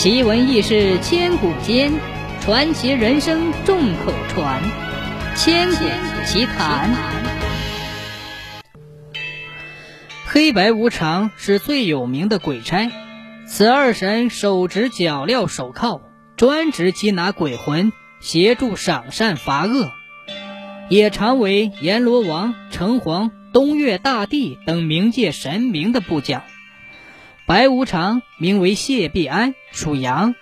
奇闻异事千古间，传奇人生众口传。千古奇谈。黑白无常是最有名的鬼差，此二神手执脚镣手铐，专职缉拿鬼魂，协助赏善罚恶，也常为阎罗王、城隍、东岳大帝等冥界神明的部将。白无常名为谢必安，属羊，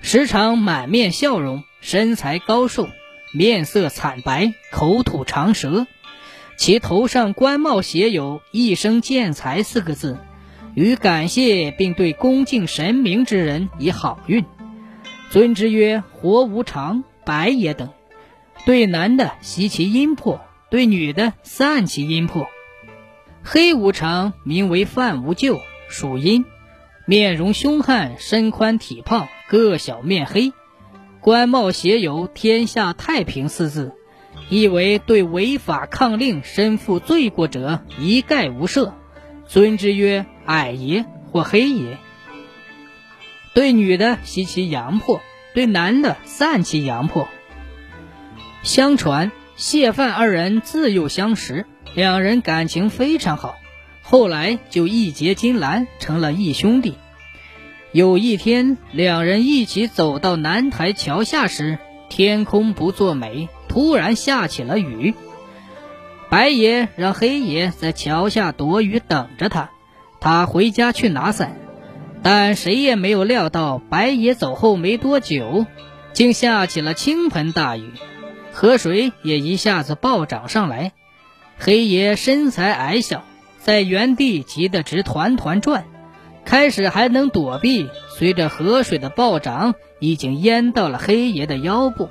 时常满面笑容，身材高瘦，面色惨白，口吐长舌。其头上官帽写有“一生见财”四个字，与感谢并对恭敬神明之人以好运，尊之曰活无常、白也等。对男的习其阴魄，对女的散其阴魄。黑无常名为范无咎。属阴，面容凶悍，身宽体胖，个小面黑，官帽写有“天下太平”四字，意为对违法抗令、身负罪过者一概无赦，尊之曰矮爷或黑爷。对女的习其阳魄，对男的散其阳魄。相传谢范二人自幼相识，两人感情非常好。后来就义结金兰，成了义兄弟。有一天，两人一起走到南台桥下时，天空不作美，突然下起了雨。白爷让黑爷在桥下躲雨等着他，他回家去拿伞。但谁也没有料到，白爷走后没多久，竟下起了倾盆大雨，河水也一下子暴涨上来。黑爷身材矮小。在原地急得直团团转，开始还能躲避，随着河水的暴涨，已经淹到了黑爷的腰部。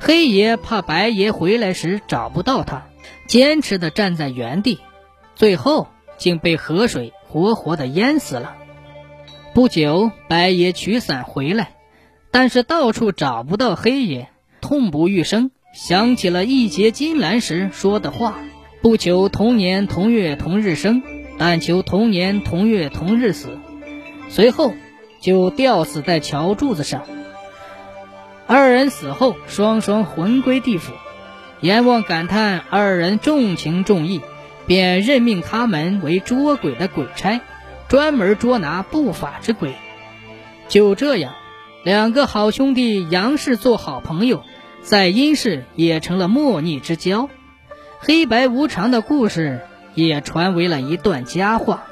黑爷怕白爷回来时找不到他，坚持的站在原地，最后竟被河水活活的淹死了。不久，白爷取伞回来，但是到处找不到黑爷，痛不欲生，想起了义结金兰时说的话。不求同年同月同日生，但求同年同月同日死。随后就吊死在桥柱子上。二人死后，双双魂归地府。阎王感叹二人重情重义，便任命他们为捉鬼的鬼差，专门捉拿不法之鬼。就这样，两个好兄弟杨氏做好朋友，在阴世也成了莫逆之交。黑白无常的故事也传为了一段佳话。